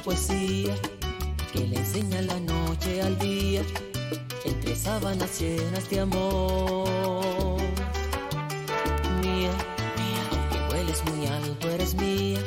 poesía que le enseña la noche al día entre sábanas llenas de amor. Mía, mía, aunque hueles muy alto, eres mía